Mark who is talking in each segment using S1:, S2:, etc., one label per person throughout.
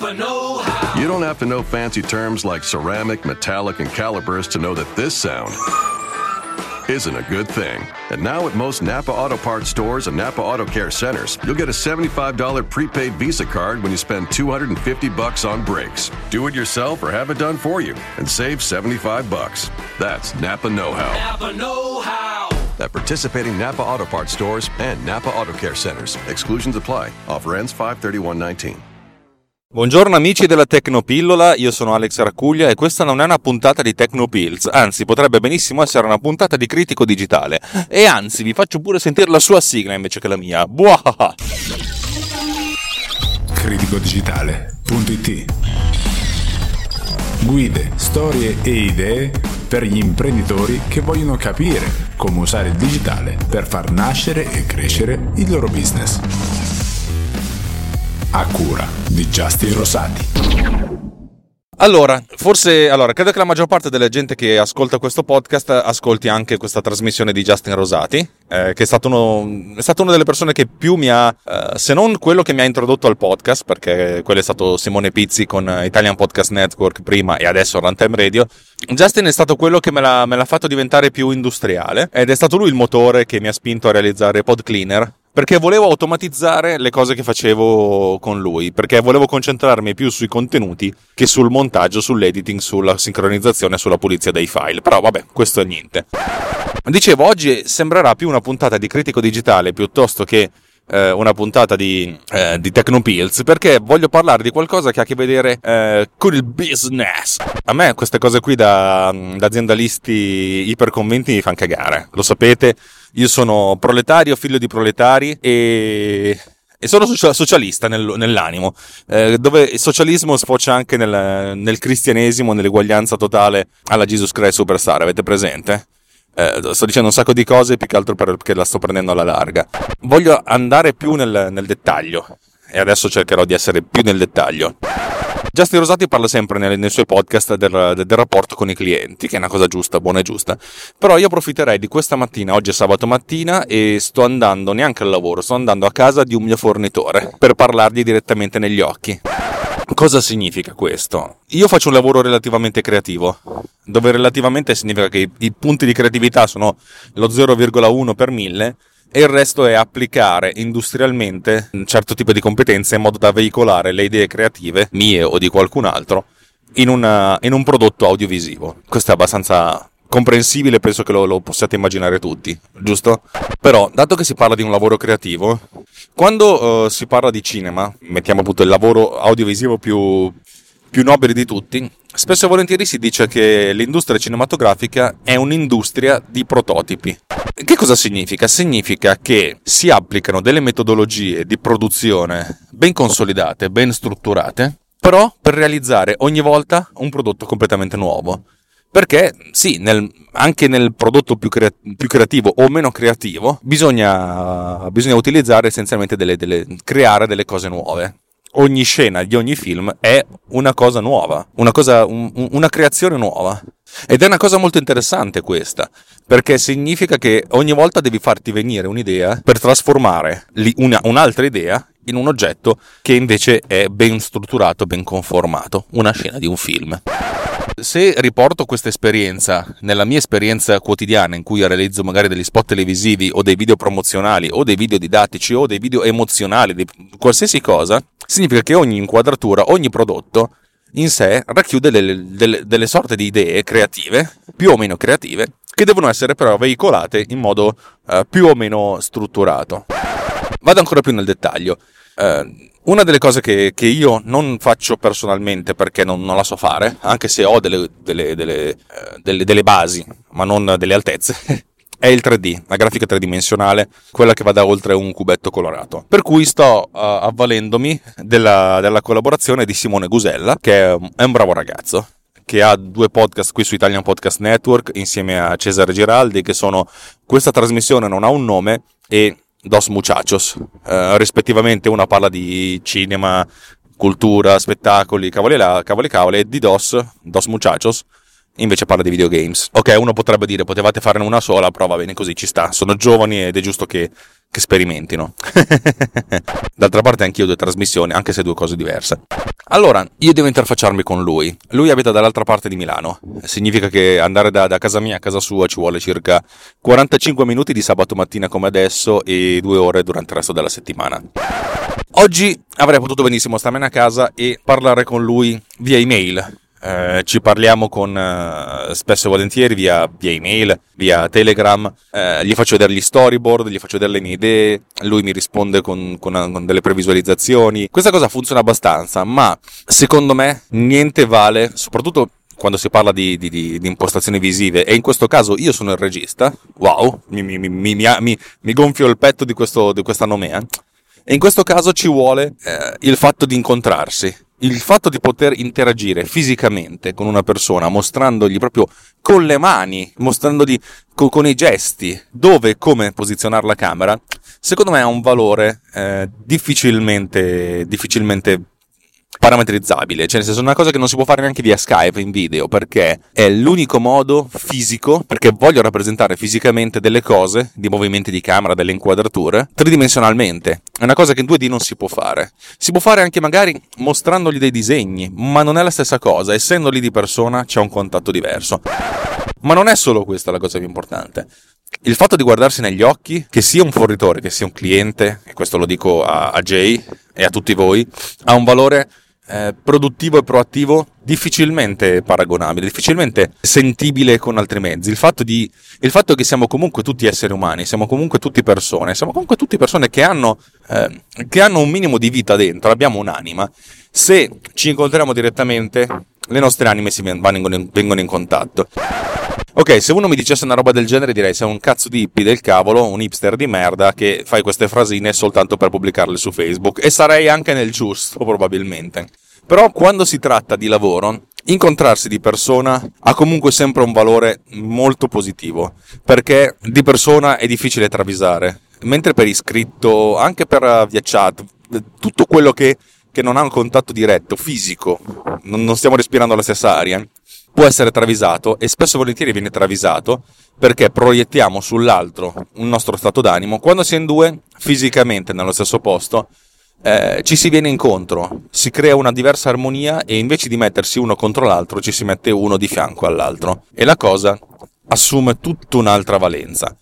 S1: Know How.
S2: You don't have to know fancy terms like ceramic, metallic, and calipers to know that this sound isn't a good thing. And now at most Napa Auto Parts stores and Napa Auto Care centers, you'll get a $75 prepaid Visa card when you spend 250 bucks on brakes. Do it yourself or have it done for you and save 75 bucks. That's Napa know-how.
S1: Napa Know How.
S2: At participating Napa Auto Parts stores and Napa Auto Care centers. Exclusions apply. Offer ends 531.19.
S3: Buongiorno amici della Tecnopillola, io sono Alex Raccuglia e questa non è una puntata di Tecnopills, anzi potrebbe benissimo essere una puntata di critico digitale. E anzi vi faccio pure sentire la sua sigla invece che la mia. Buah!
S4: criticodigitale.it Guide, storie e idee per gli imprenditori che vogliono capire come usare il digitale per far nascere e crescere il loro business. A cura di Justin Rosati.
S3: Allora, forse, allora, credo che la maggior parte della gente che ascolta questo podcast ascolti anche questa trasmissione di Justin Rosati, eh, che è stato, uno, è stato una delle persone che più mi ha, eh, se non quello che mi ha introdotto al podcast, perché quello è stato Simone Pizzi con Italian Podcast Network prima e adesso Runtime Radio, Justin è stato quello che me l'ha, me l'ha fatto diventare più industriale ed è stato lui il motore che mi ha spinto a realizzare Pod Cleaner, perché volevo automatizzare le cose che facevo con lui, perché volevo concentrarmi più sui contenuti che sul montaggio, sull'editing, sulla sincronizzazione, sulla pulizia dei file. Però vabbè, questo è niente. Dicevo, oggi sembrerà più una puntata di critico digitale piuttosto che eh, una puntata di, eh, di Tecnopills perché voglio parlare di qualcosa che ha a che vedere eh, con il business. A me queste cose qui da, da aziendalisti iperconvinti mi fanno cagare, lo sapete. Io sono proletario, figlio di proletari e, e sono socialista nel, nell'animo, eh, dove il socialismo sfocia anche nel, nel cristianesimo, nell'eguaglianza totale alla Jesus Christ Superstar, avete presente? Eh, sto dicendo un sacco di cose più che altro perché la sto prendendo alla larga. Voglio andare più nel, nel dettaglio e adesso cercherò di essere più nel dettaglio. Justin Rosati parla sempre nei, nei suoi podcast del, del, del, rapporto con i clienti, che è una cosa giusta, buona e giusta. Però io approfitterei di questa mattina, oggi è sabato mattina, e sto andando neanche al lavoro, sto andando a casa di un mio fornitore per parlargli direttamente negli occhi. Cosa significa questo? Io faccio un lavoro relativamente creativo, dove relativamente significa che i, i punti di creatività sono lo 0,1 per 1000 e il resto è applicare industrialmente un certo tipo di competenze in modo da veicolare le idee creative, mie o di qualcun altro, in, una, in un prodotto audiovisivo. Questo è abbastanza comprensibile, penso che lo, lo, possiate immaginare tutti, giusto? Però, dato che si parla di un lavoro creativo, quando uh, si parla di cinema, mettiamo appunto il lavoro audiovisivo più, più nobile di tutti, spesso e volentieri si dice che l'industria cinematografica è un'industria di prototipi. Che cosa significa? Significa che si applicano delle metodologie di produzione ben consolidate, ben strutturate, però per realizzare ogni volta un prodotto completamente nuovo. Perché sì, nel, anche nel prodotto più, crea- più, creativo o meno creativo bisogna, bisogna utilizzare essenzialmente delle, delle, creare delle cose nuove ogni scena di ogni film è una cosa nuova, una, cosa, un, una creazione nuova. Ed è una cosa molto interessante questa, perché significa che ogni volta devi farti venire un'idea per trasformare una, un'altra idea in un oggetto che invece è ben strutturato, ben conformato, una scena di un film. Se riporto questa esperienza nella mia esperienza quotidiana in cui realizzo magari degli spot televisivi o dei video promozionali o dei video didattici o dei video emozionali, di qualsiasi cosa, significa che ogni inquadratura, ogni prodotto in sé racchiude delle, delle, delle sorte di idee creative, più o meno creative, che devono essere però veicolate in modo uh, più o meno strutturato. Vado ancora più nel dettaglio. Uh, una delle cose che, che, io non faccio personalmente perché non, non, la so fare, anche se ho delle, delle, delle, uh, delle basi, ma non delle altezze, è il 3D, la grafica tridimensionale, quella che va da oltre un cubetto colorato. Per cui sto uh, avvalendomi della, della, collaborazione di Simone Gusella, che è, è un bravo ragazzo che ha due podcast qui su Italian Podcast Network insieme a Cesare Giraldi che sono questa trasmissione non ha un nome e Dos Muchachos eh, rispettivamente una parla di cinema cultura, spettacoli, cavoli là, cavoli cavoli e di Dos, Dos Muchachos invece parla di videogames. Ok, uno potrebbe dire potevate farne una sola, però va bene così, ci sta. Sono giovani ed è giusto che, che sperimentino. D'altra parte anch'io ho due trasmissioni, anche se due cose diverse. Allora, io devo interfacciarmi con lui. Lui abita dall'altra parte di Milano. Significa che andare da, da, casa mia a casa sua ci vuole circa 45 minuti di sabato mattina come adesso e due ore durante il resto della settimana. Oggi avrei potuto benissimo starmene a casa e parlare con lui via email. Eh, ci parliamo con eh, spesso e volentieri via, via email, via Telegram, eh, gli faccio vedere gli storyboard, gli faccio vedere le mie idee, lui mi risponde con, con, con delle previsualizzazioni. Questa cosa funziona abbastanza, ma secondo me niente vale, soprattutto quando si parla di, di, di, di, impostazioni visive, e in questo caso io sono il regista, wow, mi, mi, mi, mi gonfio il petto di, questo, questa nomea, e in questo caso ci vuole eh, il fatto di incontrarsi, il fatto di poter interagire fisicamente con una persona, mostrandogli proprio con le mani, mostrandogli co- con i gesti dove e come posizionare la camera, secondo me ha un valore eh, difficilmente, difficilmente parametrizzabile, cioè nel senso è una cosa che non si può fare neanche via Skype in video perché è l'unico modo fisico, perché voglio rappresentare fisicamente delle cose, di movimenti di camera, delle inquadrature, tridimensionalmente. È una cosa che in 2D non si può fare. Si può fare anche magari mostrandogli dei disegni, ma non è la stessa cosa, essendo lì di persona c'è un contatto diverso. Ma non è solo questa la cosa più importante. Il fatto di guardarsi negli occhi, che sia un fornitore, che sia un cliente, e questo lo dico a, a Jay e a tutti voi, ha un valore eh, produttivo e proattivo difficilmente paragonabile, difficilmente sentibile con altri mezzi. Il fatto, di, il fatto che siamo comunque tutti esseri umani, siamo comunque tutti persone, siamo comunque tutte persone che hanno, eh, che hanno un minimo di vita dentro, abbiamo un'anima. Se ci incontriamo direttamente, le nostre anime si vengono in, vengono in contatto. Ok, se uno mi dicesse una roba del genere direi sei un cazzo di hippie del cavolo, un hipster di merda che fai queste frasine soltanto per pubblicarle su Facebook e sarei anche nel giusto probabilmente. Però quando si tratta di lavoro, incontrarsi di persona ha comunque sempre un valore molto positivo, perché di persona è difficile travisare, mentre per iscritto, anche per via chat, tutto quello che, che non ha un contatto diretto, fisico, non, non stiamo respirando la stessa aria, può essere travisato e spesso e volentieri viene travisato perché proiettiamo sull'altro un nostro stato d'animo. Quando si è in due fisicamente nello stesso posto eh, ci si viene incontro, si crea una diversa armonia e invece di mettersi uno contro l'altro ci si mette uno di fianco all'altro. E la cosa assume tutta un'altra valenza.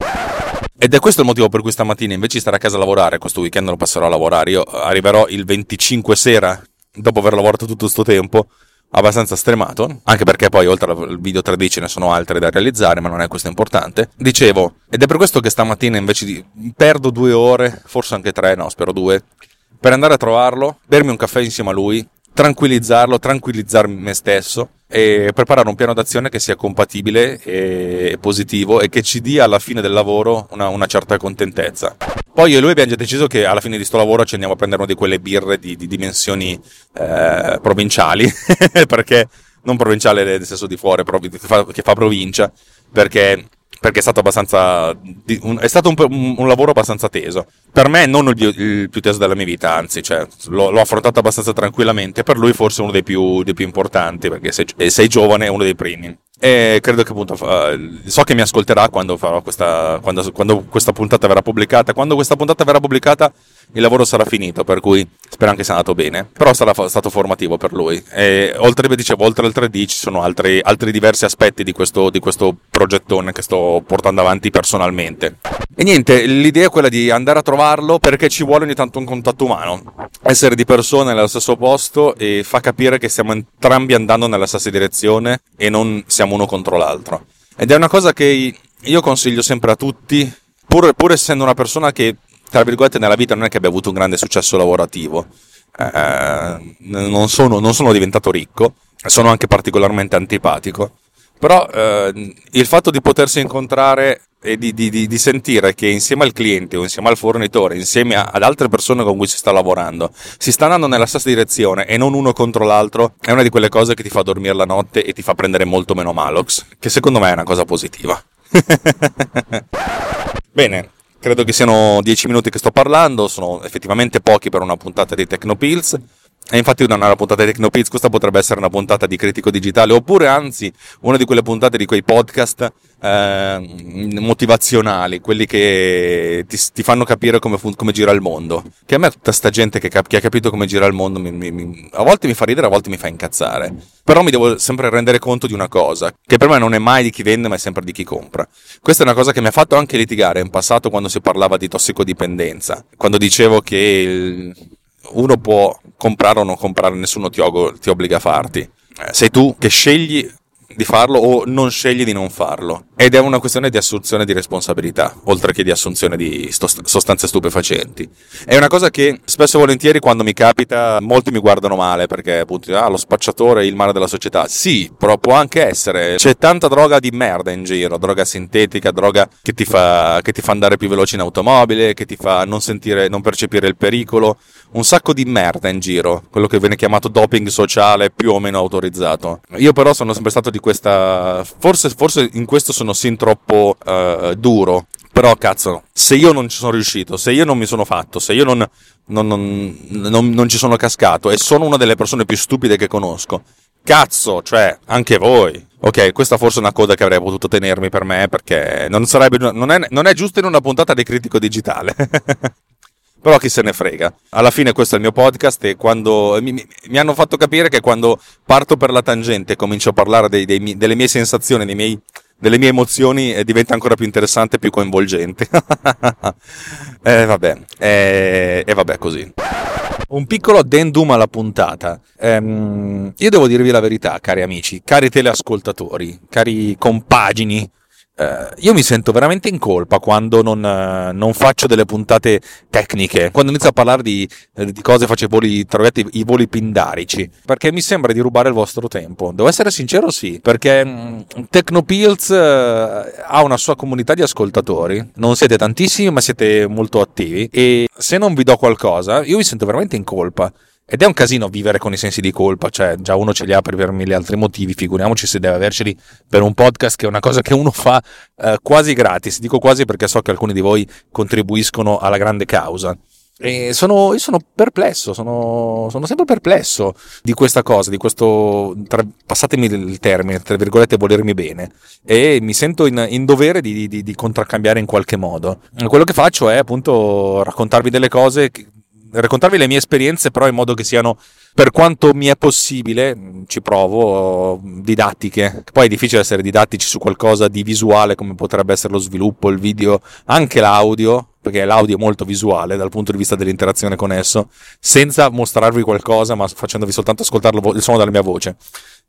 S3: Ed è questo il motivo per cui stamattina invece di stare a casa a lavorare, questo weekend lo passerò a lavorare, io arriverò il 25 sera dopo aver lavorato tutto questo tempo abbastanza stremato, anche perché poi oltre al video 3D ce ne sono altre da realizzare, ma non è questo importante. Dicevo, ed è per questo che stamattina invece di perdo due ore, forse anche tre, no, spero due, per andare a trovarlo, bermi un caffè insieme a lui, tranquillizzarlo, tranquillizzarmi me stesso e preparare un piano d'azione che sia compatibile e positivo e che ci dia alla fine del lavoro una, una certa contentezza. Poi io e lui abbiamo già deciso che alla fine di sto lavoro ci andiamo a prendere una di quelle birre di, di dimensioni eh, provinciali, perché non provinciale nel senso di fuori, che fa, che fa provincia, perché perché è stato abbastanza è stato un, un, lavoro abbastanza teso. Per me non il, il, più teso della mia vita anzi cioè, l'ho, l'ho, affrontato abbastanza tranquillamente. Per lui forse uno dei più, dei più importanti perché sei, sei giovane è uno dei primi. E credo che appunto so che mi ascolterà quando farò questa quando, quando questa puntata verrà pubblicata. Quando questa puntata verrà pubblicata il lavoro sarà finito, per cui spero anche sia andato bene. Però sarà stato formativo per lui. E oltre, dicevo, oltre al 3D ci sono altri, altri diversi aspetti di questo, di questo progettone che sto portando avanti personalmente. E niente, l'idea è quella di andare a trovarlo perché ci vuole ogni tanto un contatto umano. Essere di persone nello stesso posto e fa capire che stiamo entrambi andando nella stessa direzione e non siamo uno contro l'altro. Ed è una cosa che io consiglio sempre a tutti, pur, pur essendo una persona che tra virgolette, nella vita non è che abbia avuto un grande successo lavorativo. Eh, non, sono, non, sono, diventato ricco, sono anche particolarmente antipatico. Però eh, il fatto di potersi incontrare e di, di, di, di, sentire che insieme al cliente o insieme al fornitore, insieme a, ad altre persone con cui si sta lavorando, si sta andando nella stessa direzione e non uno contro l'altro, è una di quelle cose che ti fa dormire la notte e ti fa prendere molto meno Malox, che secondo me è una cosa positiva. Bene, Credo che siano 10 minuti che sto parlando, sono effettivamente pochi per una puntata di Tecnopills. E infatti è una puntata di Tecnopiz, questa potrebbe essere una puntata di critico digitale, oppure anzi una di quelle puntate di quei podcast eh, motivazionali, quelli che ti, ti fanno capire come, come, gira il mondo. Che a me tutta sta gente che, che ha capito come gira il mondo mi, mi, mi, a volte mi fa ridere, a volte mi fa incazzare. Però mi devo sempre rendere conto di una cosa, che per me non è mai di chi vende, ma è sempre di chi compra. Questa è una cosa che mi ha fatto anche litigare in passato quando si parlava di tossicodipendenza, quando dicevo che il, uno può comprare o non comprare, nessuno ti, ti obbliga a farti. Eh, sei tu che scegli di farlo o non scegli di non farlo. Ed è una questione di assunzione di responsabilità, oltre che di assunzione di sostanze stupefacenti. È una cosa che spesso e volentieri quando mi capita molti mi guardano male perché appunto ah, lo spacciatore è il male della società. Sì, però può anche essere. C'è tanta droga di merda in giro, droga sintetica, droga che ti fa, che ti fa andare più veloce in automobile, che ti fa non sentire, non percepire il pericolo. Un sacco di merda in giro, quello che viene chiamato doping sociale più o meno autorizzato. Io però sono sempre stato di questa. Forse, forse in questo sono sin troppo uh, duro. Però, cazzo, se io non ci sono riuscito, se io non mi sono fatto, se io non, non, non, non ci sono cascato e sono una delle persone più stupide che conosco, cazzo, cioè, anche voi. Ok, questa forse è una coda che avrei potuto tenermi per me perché non, sarebbe, non, è, non è giusto in una puntata di critico digitale. Però chi se ne frega. Alla fine questo è il mio podcast e quando mi, mi hanno fatto capire che quando parto per la tangente e comincio a parlare dei, dei, delle mie sensazioni, miei, delle mie emozioni, eh, diventa ancora più interessante e più coinvolgente. e eh, vabbè, e eh, vabbè così. Un piccolo addendum alla puntata. Ehm, io devo dirvi la verità, cari amici, cari teleascoltatori, cari compagini Uh, io mi sento veramente in colpa quando non, uh, non, faccio delle puntate tecniche, quando inizio a parlare di, uh, di cose, faccio i voli, i voli pindarici, perché mi sembra di rubare il vostro tempo. Devo essere sincero, sì, perché um, Tecnopills ha una sua comunità di ascoltatori, non siete tantissimi, ma siete molto attivi e se non vi do qualcosa, io mi sento veramente in colpa. Ed è un casino vivere con i sensi di colpa, cioè già uno ce li ha per, per mille altri motivi, figuriamoci se deve averceli per un podcast che è una cosa che uno fa eh, quasi gratis. Dico quasi perché so che alcuni di voi contribuiscono alla grande causa. E sono, io sono perplesso, sono, sono, sempre perplesso di questa cosa, di questo, tra, passatemi il termine, tra virgolette, volermi bene. E mi sento in, in dovere di, di, di, contraccambiare in qualche modo. Quello che faccio è appunto raccontarvi delle cose raccontarvi le mie esperienze, però in modo che siano, per quanto mi è possibile, ci provo, didattiche. Poi è difficile essere didattici su qualcosa di visuale come potrebbe essere lo sviluppo, il video, anche l'audio, perché l'audio è molto visuale dal punto di vista dell'interazione con esso, senza mostrarvi qualcosa, ma facendovi soltanto ascoltare il suono della mia voce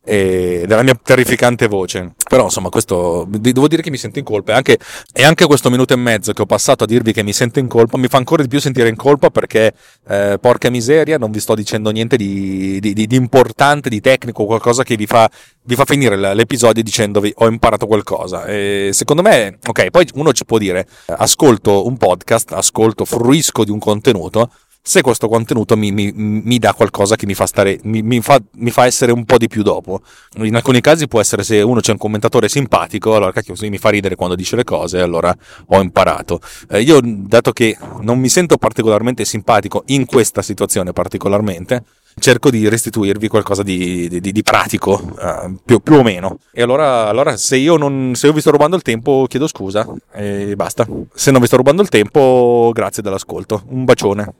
S3: e della mia terrificante voce. Però insomma, questo devo dire che mi sento in colpa. E anche, e anche, questo minuto e mezzo che ho passato a dirvi che mi sento in colpa mi fa ancora di più sentire in colpa perché, eh, porca miseria, non vi sto dicendo niente di, di, di, di importante, di tecnico, qualcosa che vi fa, vi fa finire l'episodio dicendovi ho imparato qualcosa. E secondo me, ok, poi uno ci può dire ascolto un podcast, ascolto, fruisco di un contenuto se questo contenuto mi, mi, mi dà qualcosa che mi fa, stare, mi, fa, mi fa essere un po' di più dopo. In alcuni casi può essere se uno c'è un commentatore simpatico, allora cacchio, mi fa ridere quando dice le cose, allora ho imparato. Eh, io, dato che non mi sento particolarmente simpatico in questa situazione particolarmente, cerco di restituirvi qualcosa di, di, di pratico, uh, più, più, o meno. E allora, allora se, io non, se io vi sto rubando il tempo, chiedo scusa e basta. Se non vi sto rubando il tempo, grazie dell'ascolto. Un bacione.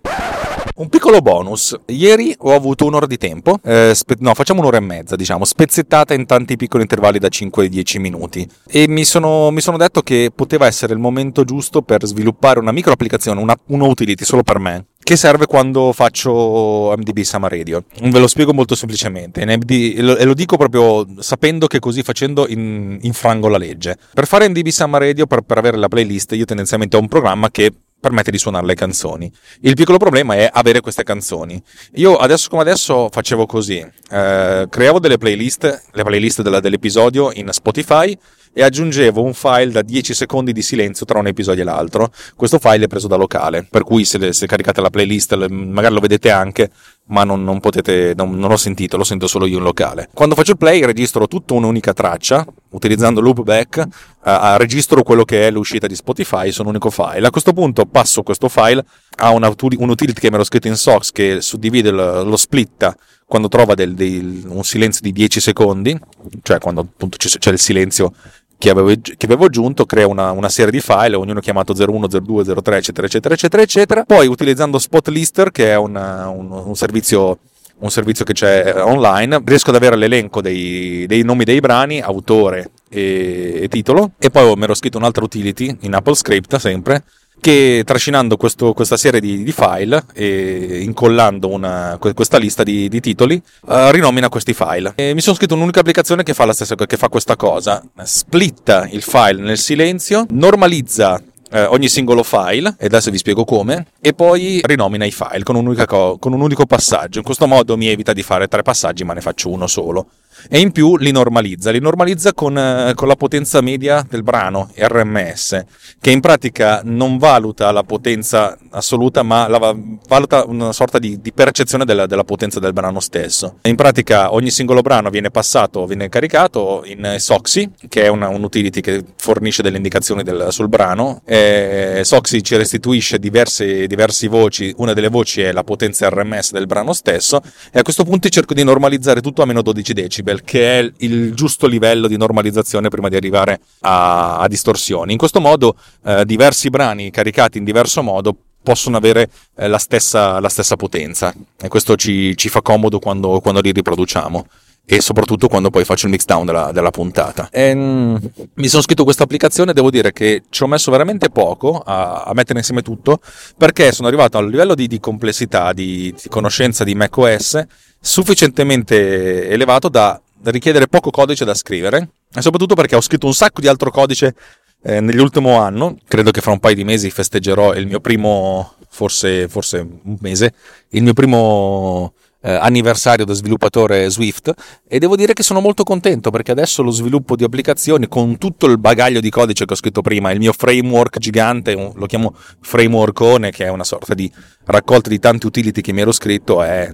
S3: Un piccolo bonus. Ieri ho avuto un'ora di tempo, eh, spe- no, facciamo un'ora e mezza, diciamo, spezzettata in tanti piccoli intervalli da 5-10 minuti. E mi sono, mi sono, detto che poteva essere il momento giusto per sviluppare una micro applicazione, una, una utility solo per me, che serve quando faccio MDB Summer Radio. Ve lo spiego molto semplicemente MD, e, lo, e lo dico proprio sapendo che così facendo in, infrango la legge. Per fare MDB Summer Radio, per, per avere la playlist, io tendenzialmente ho un programma che permette di suonare le canzoni. Il piccolo problema è avere queste canzoni. Io adesso come adesso facevo così, eh, creavo delle playlist, le playlist della, dell'episodio in Spotify e aggiungevo un file da 10 secondi di silenzio tra un episodio e l'altro. Questo file è preso da locale, per cui se, se caricate la playlist, magari lo vedete anche, ma non, non potete, non, non, l'ho sentito, lo sento solo io in locale. Quando faccio il play registro tutta un'unica traccia, utilizzando loopback, uh, registro quello che è l'uscita di Spotify su un unico file. A questo punto passo questo file a una, un utility che mi ero scritto in Sox che suddivide lo, lo splitta quando trova del, del, un silenzio di 10 secondi, cioè quando appunto c'è il silenzio che avevo, che avevo aggiunto, crea una, una, serie di file, ognuno chiamato 01, 02, 03, eccetera, eccetera, eccetera, eccetera. Poi utilizzando Spotlister, che è una, un, un, servizio un servizio che c'è online, riesco ad avere l'elenco dei, dei nomi dei brani, autore e, e, titolo, e poi mi ero scritto un'altra utility in Apple Script sempre, che trascinando questo, questa serie di, di, file e incollando una, questa lista di, di titoli uh, rinomina questi file. E mi sono scritto un'unica applicazione che fa, stessa, che fa questa cosa, splitta il file nel silenzio, normalizza eh, ogni singolo file, e adesso vi spiego come, e poi rinomina i file con co- con un unico passaggio. In questo modo mi evita di fare tre passaggi, ma ne faccio uno solo e in più li normalizza, li normalizza con, eh, con, la potenza media del brano, RMS, che in pratica non valuta la potenza assoluta, ma la, valuta una sorta di, di percezione della, della, potenza del brano stesso. In pratica ogni singolo brano viene passato, viene caricato in Soxy, che è una, un utility che fornisce delle indicazioni del, sul brano. E Soxy ci restituisce diverse, diverse voci, una delle voci è la potenza RMS del brano stesso, e a questo punto cerco di normalizzare tutto a meno 12 decibel decibel, che è il giusto livello di normalizzazione prima di arrivare a, a distorsioni. In questo modo eh, diversi brani caricati in diverso modo possono avere eh, la, stessa, la, stessa, potenza e questo ci, ci fa comodo quando, quando, li riproduciamo e soprattutto quando poi faccio il mix down della, della puntata. E, mm, mi sono scritto questa applicazione, devo dire che ci ho messo veramente poco a, a mettere insieme tutto perché sono arrivato a un livello di, di complessità, di, di conoscenza di macOS sufficientemente elevato da, da richiedere poco codice da scrivere e soprattutto perché ho scritto un sacco di altro codice eh, nell'ultimo anno, credo che fra un paio di mesi festeggerò il mio primo, forse, forse un mese, il mio primo eh, anniversario da sviluppatore Swift e devo dire che sono molto contento perché adesso lo sviluppo di applicazioni con tutto il bagaglio di codice che ho scritto prima, il mio framework gigante, lo chiamo frameworkone che è una sorta di raccolta di tanti utility che mi ero scritto, è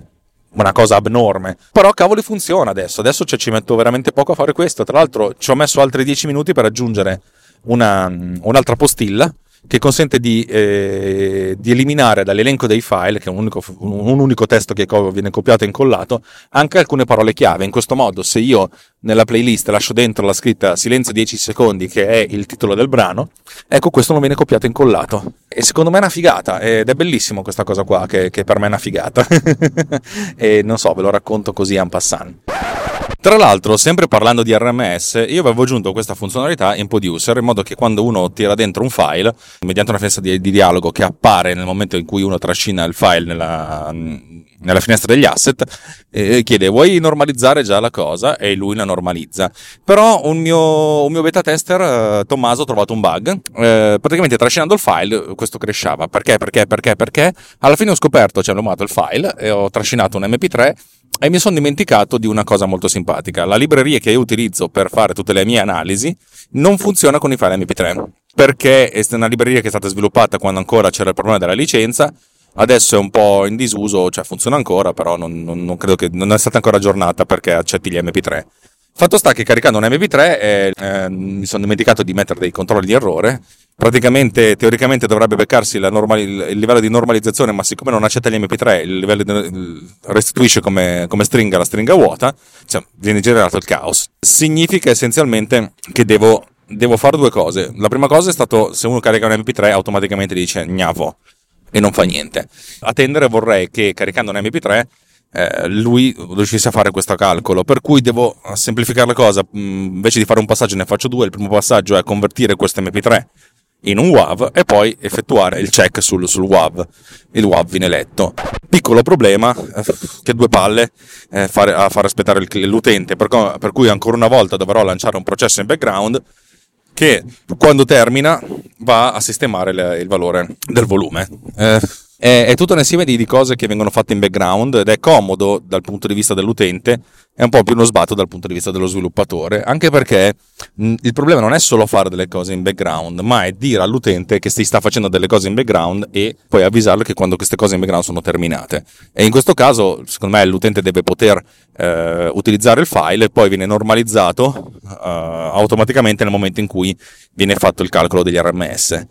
S3: una cosa abnorme. Però cavoli funziona adesso, adesso cioè, ci metto veramente poco a fare questo. Tra l'altro ci ho messo altri 10 minuti per aggiungere una, un'altra postilla che consente di, eh, di, eliminare dall'elenco dei file, che è un unico, un unico testo che viene copiato e incollato, anche alcune parole chiave. In questo modo, se io nella playlist lascio dentro la scritta silenzio 10 secondi, che è il titolo del brano, ecco questo non viene copiato e incollato. E secondo me è una figata, ed è bellissimo questa cosa qua, che, che per me è una figata. e non so, ve lo racconto così en passant. Tra l'altro, sempre parlando di RMS, io avevo aggiunto questa funzionalità in Producer in modo che quando uno tira dentro un file, mediante una finestra di, di dialogo che appare nel momento in cui uno trascina il file nella, nella finestra degli asset, eh, chiede vuoi normalizzare già la cosa e lui la normalizza. Però un mio, un mio beta tester, eh, Tommaso, ha trovato un bug. Eh, praticamente trascinando il file questo cresceva. Perché? Perché? Perché? Perché? Alla fine ho scoperto, cioè ho il file e ho trascinato un MP3 e mi sono dimenticato di una cosa molto simpatica. La libreria che io utilizzo per fare tutte le mie analisi non funziona con i file MP3 perché è una libreria che è stata sviluppata quando ancora c'era il problema della licenza. Adesso è un po' in disuso, cioè funziona ancora, però non, non, non credo che non è stata ancora aggiornata perché accetti gli MP3. Fatto sta che caricando un MP3 eh, eh, mi sono dimenticato di mettere dei controlli di errore praticamente teoricamente dovrebbe beccarsi normali, il livello di normalizzazione, ma siccome non accetta gli MP3, il livello di, restituisce come, come, stringa la stringa vuota, cioè viene generato il caos. Significa essenzialmente che devo, devo fare due cose. La prima cosa è stato se uno carica un MP3 automaticamente dice gnavo e non fa niente. A tendere vorrei che caricando un MP3 eh, lui riuscisse a fare questo calcolo. Per cui devo semplificare la cosa, invece di fare un passaggio ne faccio due. Il primo passaggio è convertire questo MP3 in un WAV e poi effettuare il check sul, sul WAV. Il WAV viene letto. Piccolo problema, eh, che due palle eh, fare, a far aspettare il, l'utente, per, per, cui ancora una volta dovrò lanciare un processo in background che quando termina va a sistemare il valore del volume. Eh, È, è tutto un insieme di, di cose che vengono fatte in background ed è comodo dal punto di vista dell'utente, è un po' più uno sbatto dal punto di vista dello sviluppatore, anche perché mh, il problema non è solo fare delle cose in background, ma è dire all'utente che si sta facendo delle cose in background e poi avvisarlo che quando queste cose in background sono terminate. E in questo caso, secondo me, l'utente deve poter eh, utilizzare il file e poi viene normalizzato eh, automaticamente nel momento in cui viene fatto il calcolo degli RMS.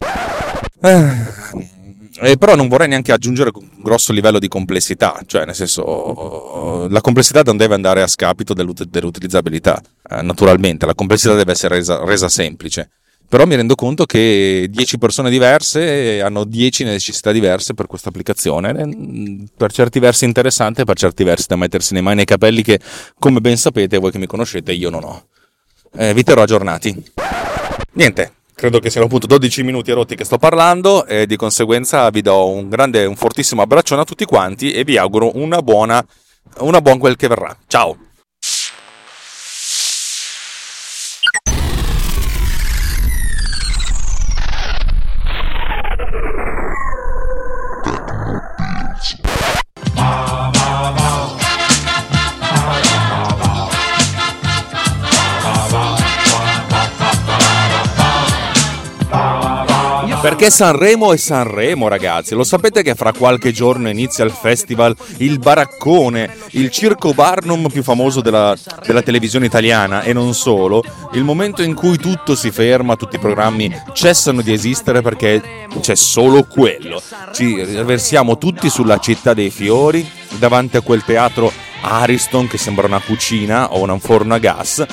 S3: Eh, eh, però non vorrei neanche aggiungere un grosso livello di complessità, cioè nel senso la complessità non deve andare a scapito dell'ut- dell'utilizzabilità, eh, naturalmente, la complessità deve essere resa, resa, semplice. Però mi rendo conto che 10 persone diverse hanno 10 necessità diverse per questa applicazione, per certi versi interessante, per certi versi da mettersi nei mani nei capelli che, come ben sapete, voi che mi conoscete, io non ho. Eh, vi terrò aggiornati. Niente, Credo che siano appunto 12 minuti rotti che sto parlando e di conseguenza vi do un grande, un fortissimo abbraccione a tutti quanti e vi auguro una buona, una buona quel che verrà. Ciao! Perché Sanremo è Sanremo, ragazzi. Lo sapete che fra qualche giorno inizia il festival Il Baraccone, il circo Barnum più famoso della, della, televisione italiana e non solo. Il momento in cui tutto si ferma, tutti i programmi cessano di esistere perché c'è solo quello. Ci riversiamo tutti sulla città dei fiori, davanti a quel teatro Ariston che sembra una cucina o un forno a gas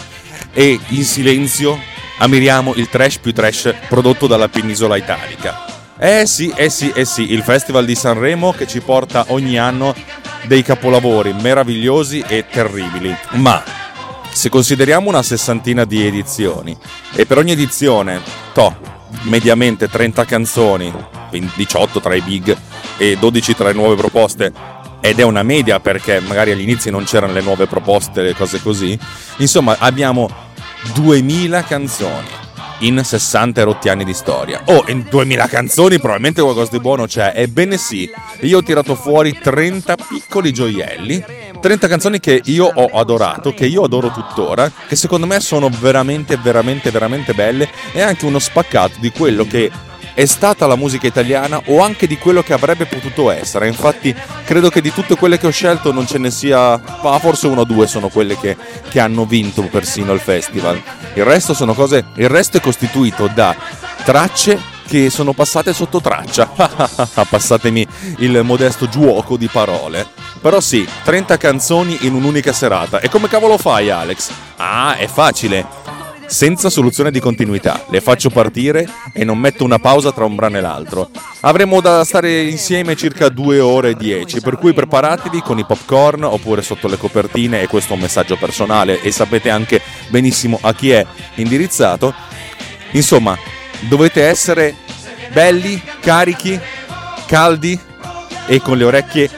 S3: e in silenzio ammiriamo il trash più trash prodotto dalla penisola italica. Eh sì, eh sì, eh sì, il Festival di Sanremo che ci porta ogni anno dei capolavori meravigliosi e terribili. Ma se consideriamo una sessantina di edizioni e per ogni edizione, to, mediamente 30 canzoni, 18 tra i big e 12 tra le nuove proposte, ed è una media perché magari agli inizi non c'erano le nuove proposte, le cose così. Insomma, abbiamo 2000 canzoni in 60 rotti anni di storia. Oh, in 2000 canzoni probabilmente qualcosa di buono c'è. Ebbene sì, io ho tirato fuori 30 piccoli gioielli. 30 canzoni che io ho adorato, che io adoro tuttora, che secondo me sono veramente, veramente, veramente belle e anche uno spaccato di quello che è stata la musica italiana o anche di quello che avrebbe potuto essere. Infatti, credo che di tutte quelle che ho scelto non ce ne sia, ma forse una o due sono quelle che, che hanno vinto persino il festival. Il resto cose. Il resto è costituito da tracce che sono passate sotto traccia. Passatemi il modesto giuoco di parole. Però sì, 30 canzoni in un'unica serata. E come cavolo fai, Alex? Ah, è facile senza soluzione di continuità. Le faccio partire e non metto una pausa tra un brano e l'altro. Avremo da stare insieme circa 2 ore e 10, per cui preparatevi con i popcorn oppure sotto le copertine, e questo è un messaggio personale e sapete anche benissimo a chi è indirizzato. Insomma, dovete essere belli, carichi, caldi e con le orecchie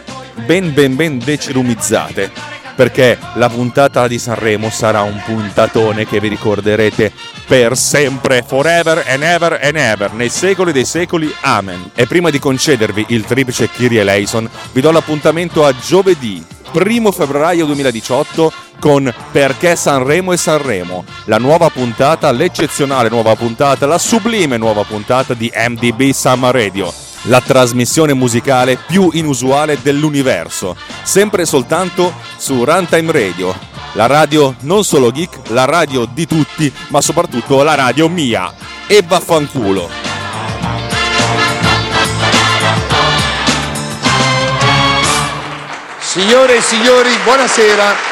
S3: ben ben ben decirumizzate perché la puntata di Sanremo sarà un puntatone che vi ricorderete per sempre, forever and ever and ever, nei secoli dei secoli, amen. E prima di concedervi il triplice Kyrie Leison, vi do l'appuntamento a giovedì, primo febbraio 2018 con Perché Sanremo e Sanremo, la nuova puntata, l'eccezionale nuova puntata, la sublime nuova puntata di MDB Summer Radio la trasmissione musicale più inusuale dell'universo, sempre soltanto su Runtime Radio, la radio non solo geek, la radio di tutti, ma soprattutto la radio mia. E vaffanculo!
S5: Signore e signori, buonasera.